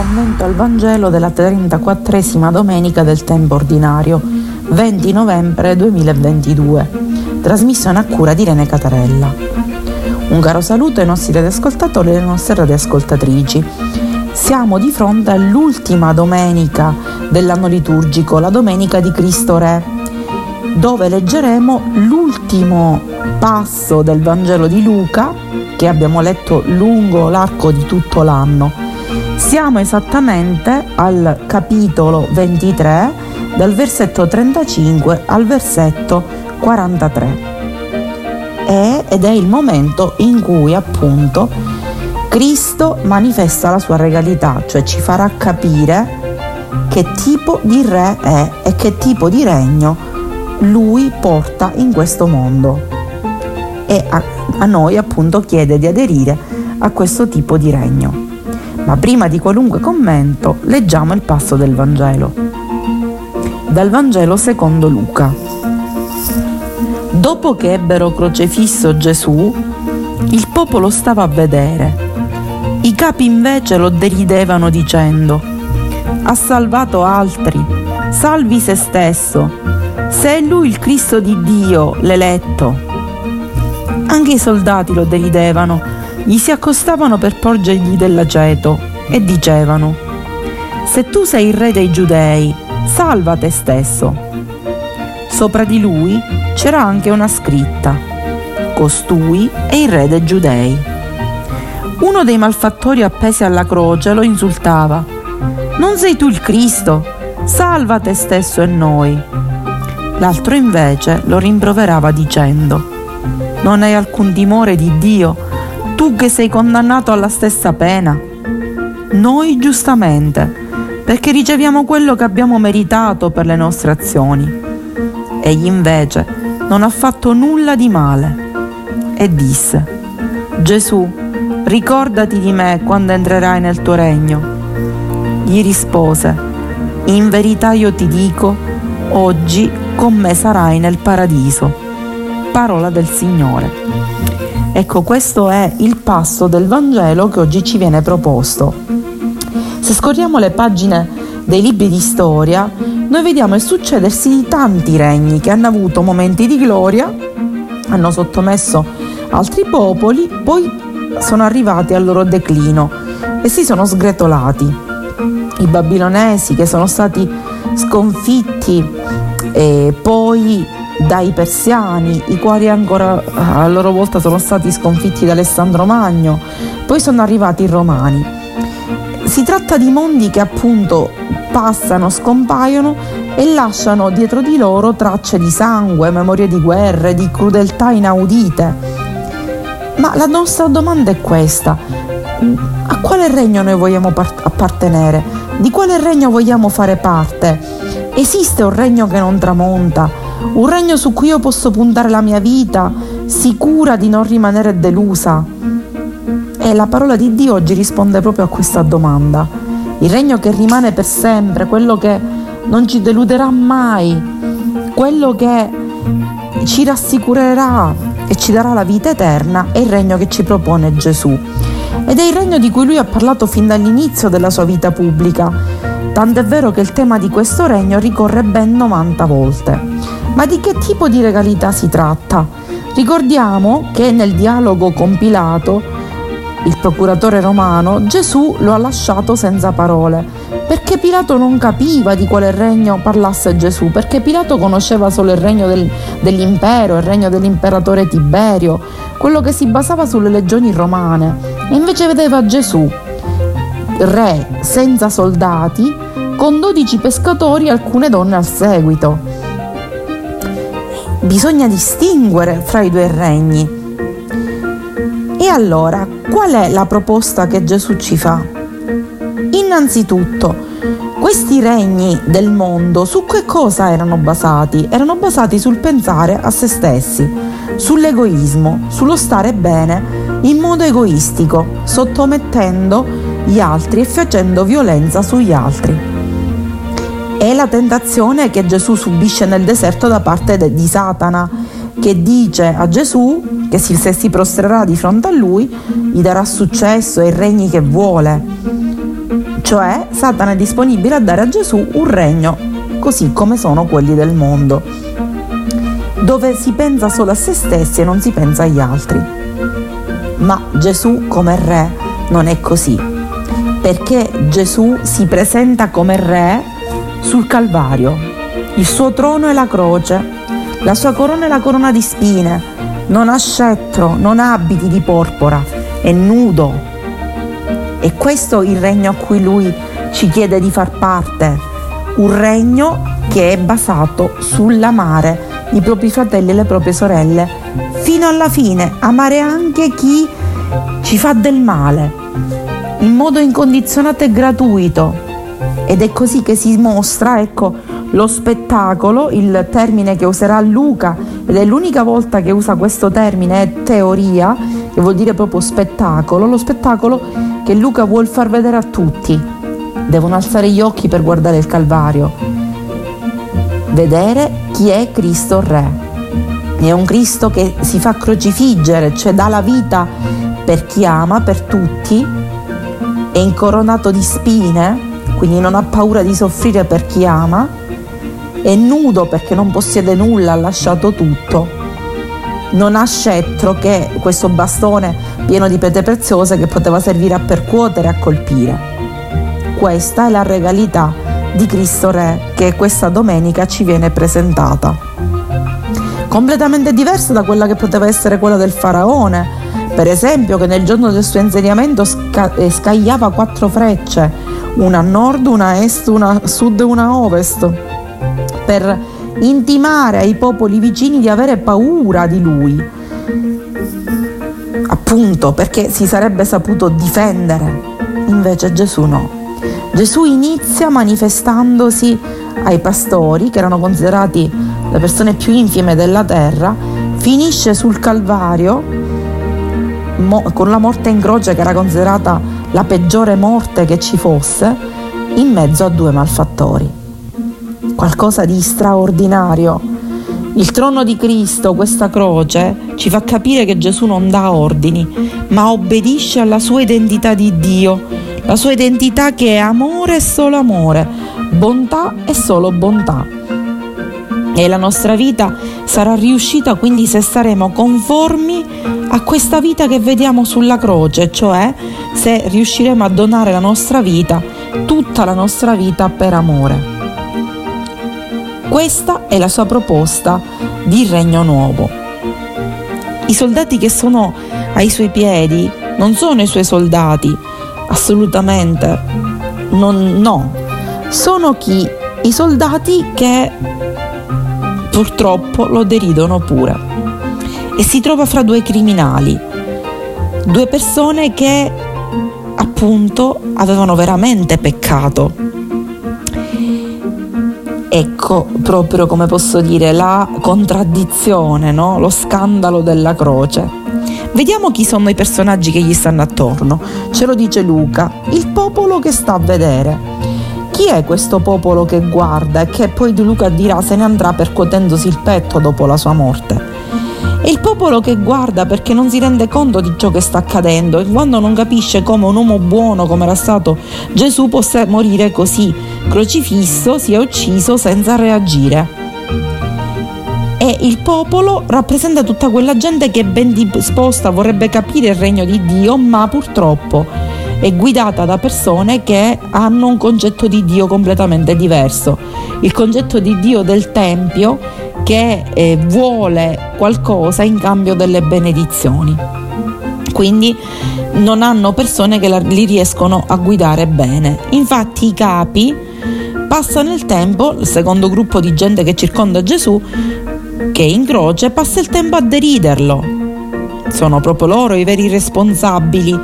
commento al Vangelo della 34esima domenica del tempo ordinario, 20 novembre 2022, trasmissione a cura di Irene Catarella. Un caro saluto ai nostri radioascoltatori e alle nostre radioascoltatrici. Siamo di fronte all'ultima domenica dell'anno liturgico, la domenica di Cristo Re, dove leggeremo l'ultimo passo del Vangelo di Luca che abbiamo letto lungo l'arco di tutto l'anno. Siamo esattamente al capitolo 23 dal versetto 35 al versetto 43 ed è il momento in cui appunto Cristo manifesta la sua regalità, cioè ci farà capire che tipo di re è e che tipo di regno lui porta in questo mondo e a, a noi appunto chiede di aderire a questo tipo di regno. Ma prima di qualunque commento leggiamo il passo del Vangelo. Dal Vangelo secondo Luca. Dopo che ebbero crocefisso Gesù, il popolo stava a vedere. I capi invece lo deridevano dicendo, ha salvato altri, salvi se stesso, se è lui il Cristo di Dio, l'eletto. Anche i soldati lo deridevano, gli si accostavano per porgergli dell'aceto e dicevano, se tu sei il re dei giudei, salva te stesso. Sopra di lui c'era anche una scritta, costui è il re dei giudei. Uno dei malfattori appesi alla croce lo insultava, non sei tu il Cristo, salva te stesso e noi. L'altro invece lo rimproverava dicendo, non hai alcun timore di Dio, tu che sei condannato alla stessa pena. Noi giustamente, perché riceviamo quello che abbiamo meritato per le nostre azioni. Egli invece non ha fatto nulla di male. E disse, Gesù, ricordati di me quando entrerai nel tuo regno. Gli rispose, in verità io ti dico, oggi con me sarai nel paradiso parola del Signore. Ecco, questo è il passo del Vangelo che oggi ci viene proposto. Se scorriamo le pagine dei libri di storia, noi vediamo il succedersi di tanti regni che hanno avuto momenti di gloria, hanno sottomesso altri popoli, poi sono arrivati al loro declino e si sono sgretolati. I babilonesi che sono stati sconfitti e poi dai persiani, i quali ancora a loro volta sono stati sconfitti da Alessandro Magno, poi sono arrivati i romani. Si tratta di mondi che appunto passano, scompaiono e lasciano dietro di loro tracce di sangue, memorie di guerre, di crudeltà inaudite. Ma la nostra domanda è questa. A quale regno noi vogliamo appartenere? Di quale regno vogliamo fare parte? Esiste un regno che non tramonta? Un regno su cui io posso puntare la mia vita, sicura di non rimanere delusa. E la parola di Dio oggi risponde proprio a questa domanda. Il regno che rimane per sempre, quello che non ci deluderà mai, quello che ci rassicurerà e ci darà la vita eterna, è il regno che ci propone Gesù. Ed è il regno di cui lui ha parlato fin dall'inizio della sua vita pubblica, tant'è vero che il tema di questo regno ricorre ben 90 volte. Ma di che tipo di regalità si tratta? Ricordiamo che nel dialogo compilato il procuratore romano Gesù lo ha lasciato senza parole, perché Pilato non capiva di quale regno parlasse Gesù, perché Pilato conosceva solo il regno del, dell'impero, il regno dell'imperatore Tiberio, quello che si basava sulle legioni romane, e invece vedeva Gesù, re senza soldati, con dodici pescatori e alcune donne al seguito bisogna distinguere fra i due regni. E allora, qual è la proposta che Gesù ci fa? Innanzitutto, questi regni del mondo su che cosa erano basati? Erano basati sul pensare a se stessi, sull'egoismo, sullo stare bene in modo egoistico, sottomettendo gli altri e facendo violenza sugli altri è la tentazione che Gesù subisce nel deserto da parte di Satana, che dice a Gesù che se si prostrerà di fronte a lui gli darà successo e i regni che vuole. Cioè Satana è disponibile a dare a Gesù un regno, così come sono quelli del mondo, dove si pensa solo a se stessi e non si pensa agli altri. Ma Gesù come re non è così, perché Gesù si presenta come re sul Calvario. Il suo trono è la croce, la sua corona è la corona di spine, non ha scettro, non ha abiti di porpora, è nudo. E questo è il regno a cui lui ci chiede di far parte, un regno che è basato sull'amare i propri fratelli e le proprie sorelle, fino alla fine, amare anche chi ci fa del male, in modo incondizionato e gratuito. Ed è così che si mostra, ecco, lo spettacolo, il termine che userà Luca, ed è l'unica volta che usa questo termine, è teoria, che vuol dire proprio spettacolo, lo spettacolo che Luca vuol far vedere a tutti. Devono alzare gli occhi per guardare il Calvario, vedere chi è Cristo Re. È un Cristo che si fa crocifiggere, cioè dà la vita per chi ama, per tutti, è incoronato di spine, quindi non ha paura di soffrire per chi ama, è nudo perché non possiede nulla, ha lasciato tutto, non ha scettro che questo bastone pieno di pietre preziose che poteva servire a percuotere a colpire. Questa è la regalità di Cristo Re che questa domenica ci viene presentata. Completamente diversa da quella che poteva essere quella del faraone, per esempio che nel giorno del suo insediamento sca- eh, scagliava quattro frecce, una a nord, una a est, una a sud e una a ovest, per intimare ai popoli vicini di avere paura di lui, appunto perché si sarebbe saputo difendere. Invece Gesù no. Gesù inizia manifestandosi ai pastori, che erano considerati le persone più infime della terra, finisce sul Calvario mo- con la morte in croce che era considerata la peggiore morte che ci fosse, in mezzo a due malfattori. Qualcosa di straordinario. Il trono di Cristo, questa croce, ci fa capire che Gesù non dà ordini, ma obbedisce alla sua identità di Dio, la sua identità che è amore e solo amore, bontà e solo bontà. E la nostra vita sarà riuscita quindi se saremo conformi a questa vita che vediamo sulla croce, cioè se riusciremo a donare la nostra vita, tutta la nostra vita per amore. Questa è la sua proposta di regno nuovo. I soldati che sono ai suoi piedi non sono i suoi soldati, assolutamente, non, no, sono chi? I soldati che purtroppo lo deridono pure e si trova fra due criminali, due persone che appunto avevano veramente peccato. Ecco proprio come posso dire la contraddizione, no? lo scandalo della croce. Vediamo chi sono i personaggi che gli stanno attorno. Ce lo dice Luca, il popolo che sta a vedere. Chi è questo popolo che guarda e che poi Luca dirà se ne andrà percuotendosi il petto dopo la sua morte? È il popolo che guarda perché non si rende conto di ciò che sta accadendo e quando non capisce come un uomo buono come era stato Gesù possa morire così, crocifisso, sia ucciso senza reagire. E il popolo rappresenta tutta quella gente che ben disposta vorrebbe capire il regno di Dio, ma purtroppo è guidata da persone che hanno un concetto di Dio completamente diverso. Il concetto di Dio del Tempio che eh, vuole qualcosa in cambio delle benedizioni. Quindi non hanno persone che la, li riescono a guidare bene. Infatti i capi passano il tempo, il secondo gruppo di gente che circonda Gesù, che in croce, passa il tempo a deriderlo. Sono proprio loro i veri responsabili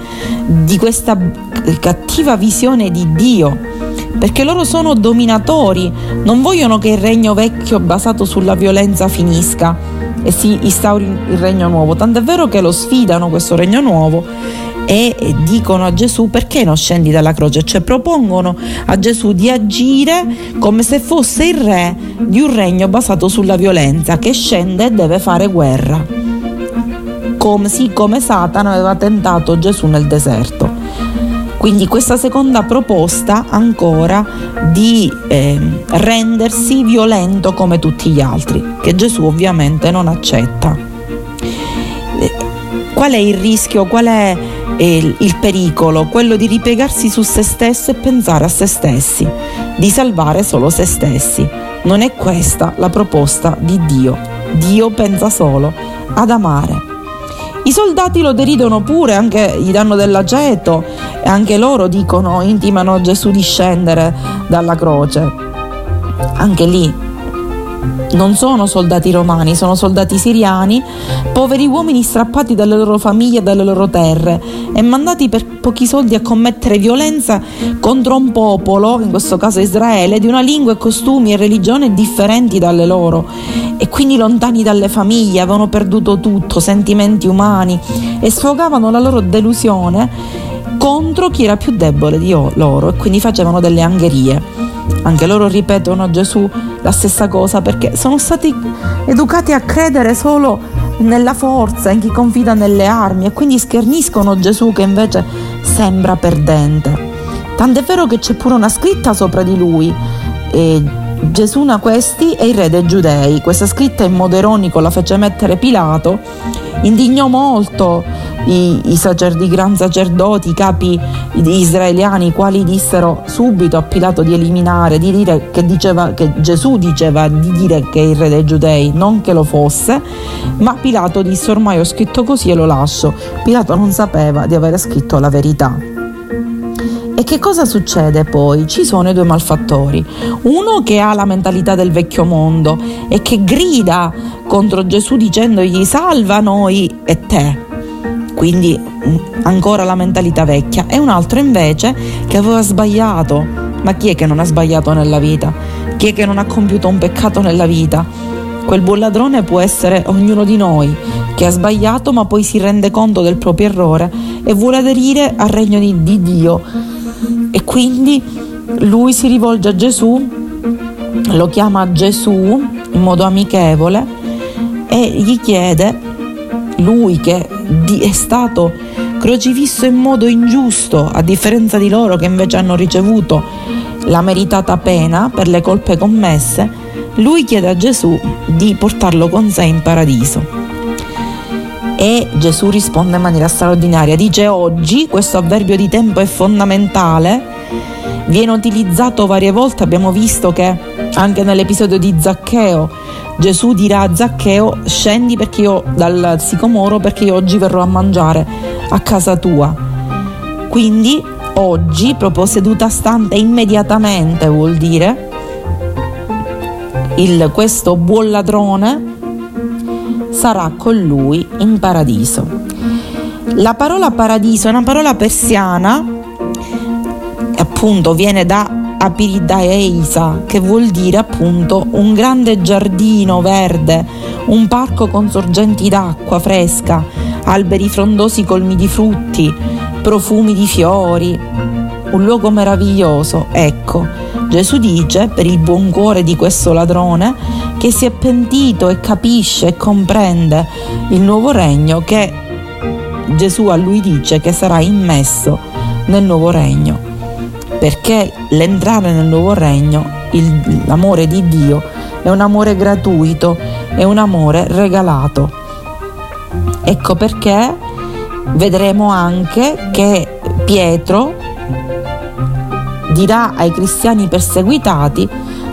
di questa cattiva visione di Dio perché loro sono dominatori, non vogliono che il regno vecchio basato sulla violenza finisca e si instauri il regno nuovo, tant'è vero che lo sfidano questo regno nuovo e dicono a Gesù perché non scendi dalla croce, cioè propongono a Gesù di agire come se fosse il re di un regno basato sulla violenza che scende e deve fare guerra, come, sì, come Satana aveva tentato Gesù nel deserto. Quindi questa seconda proposta ancora di eh, rendersi violento come tutti gli altri, che Gesù ovviamente non accetta. Eh, qual è il rischio? Qual è il, il pericolo? Quello di ripiegarsi su se stesso e pensare a se stessi, di salvare solo se stessi. Non è questa la proposta di Dio. Dio pensa solo ad amare i soldati lo deridono pure, anche gli danno dell'aceto e anche loro dicono, intimano Gesù di scendere dalla croce. Anche lì non sono soldati romani, sono soldati siriani, poveri uomini strappati dalle loro famiglie e dalle loro terre e mandati per pochi soldi a commettere violenza contro un popolo, in questo caso Israele, di una lingua e costumi e religione differenti dalle loro e quindi lontani dalle famiglie, avevano perduto tutto, sentimenti umani e sfogavano la loro delusione contro chi era più debole di loro e quindi facevano delle angherie. Anche loro ripetono a Gesù la stessa cosa perché sono stati educati a credere solo nella forza, in chi confida nelle armi e quindi scherniscono Gesù che invece sembra perdente. Tant'è vero che c'è pure una scritta sopra di lui. E Gesù na questi è il re dei giudei. Questa scritta in modo ironico la fece mettere Pilato, indignò molto i, i, sacerdi, i gran sacerdoti, i capi israeliani, i quali dissero subito a Pilato di eliminare, di dire che, diceva, che Gesù diceva di dire che è il re dei giudei, non che lo fosse, ma Pilato disse ormai ho scritto così e lo lascio. Pilato non sapeva di aver scritto la verità. E che cosa succede poi? Ci sono i due malfattori. Uno che ha la mentalità del vecchio mondo e che grida contro Gesù dicendogli salva noi e te quindi mm, ancora la mentalità vecchia, e un altro invece che aveva sbagliato. Ma chi è che non ha sbagliato nella vita? Chi è che non ha compiuto un peccato nella vita? Quel buon ladrone può essere ognuno di noi, che ha sbagliato ma poi si rende conto del proprio errore e vuole aderire al regno di, di Dio. E quindi lui si rivolge a Gesù, lo chiama Gesù in modo amichevole e gli chiede, lui che è stato crocifisso in modo ingiusto, a differenza di loro che invece hanno ricevuto la meritata pena per le colpe commesse, lui chiede a Gesù di portarlo con sé in paradiso. E Gesù risponde in maniera straordinaria, dice oggi, questo avverbio di tempo è fondamentale, viene utilizzato varie volte, abbiamo visto che anche nell'episodio di Zaccheo Gesù dirà a Zaccheo scendi perché io dal sicomoro perché io oggi verrò a mangiare a casa tua. Quindi oggi, proprio seduta stante immediatamente vuol dire il, questo buon ladrone sarà con lui in paradiso. La parola paradiso è una parola persiana, appunto viene da Apiridaeisa, che vuol dire appunto un grande giardino verde, un parco con sorgenti d'acqua fresca, alberi frondosi colmi di frutti, profumi di fiori, un luogo meraviglioso. Ecco, Gesù dice, per il buon cuore di questo ladrone, che si è pentito e capisce e comprende il nuovo regno che Gesù a lui dice che sarà immesso nel nuovo regno perché l'entrare nel nuovo regno, il, l'amore di Dio, è un amore gratuito, è un amore regalato. Ecco perché vedremo anche che Pietro dirà ai cristiani perseguitati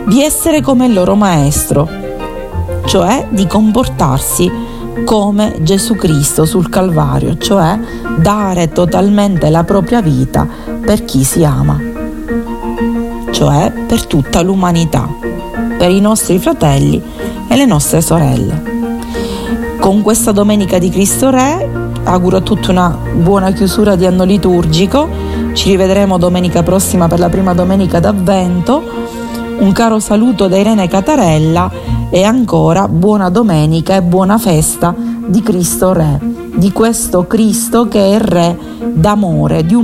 di essere come il loro maestro, cioè di comportarsi come Gesù Cristo sul Calvario, cioè dare totalmente la propria vita per chi si ama cioè per tutta l'umanità, per i nostri fratelli e le nostre sorelle. Con questa domenica di Cristo Re auguro a tutti una buona chiusura di anno liturgico, ci rivedremo domenica prossima per la prima domenica d'Avvento, un caro saluto da Irene Catarella e ancora buona domenica e buona festa di Cristo Re, di questo Cristo che è Re d'amore, di un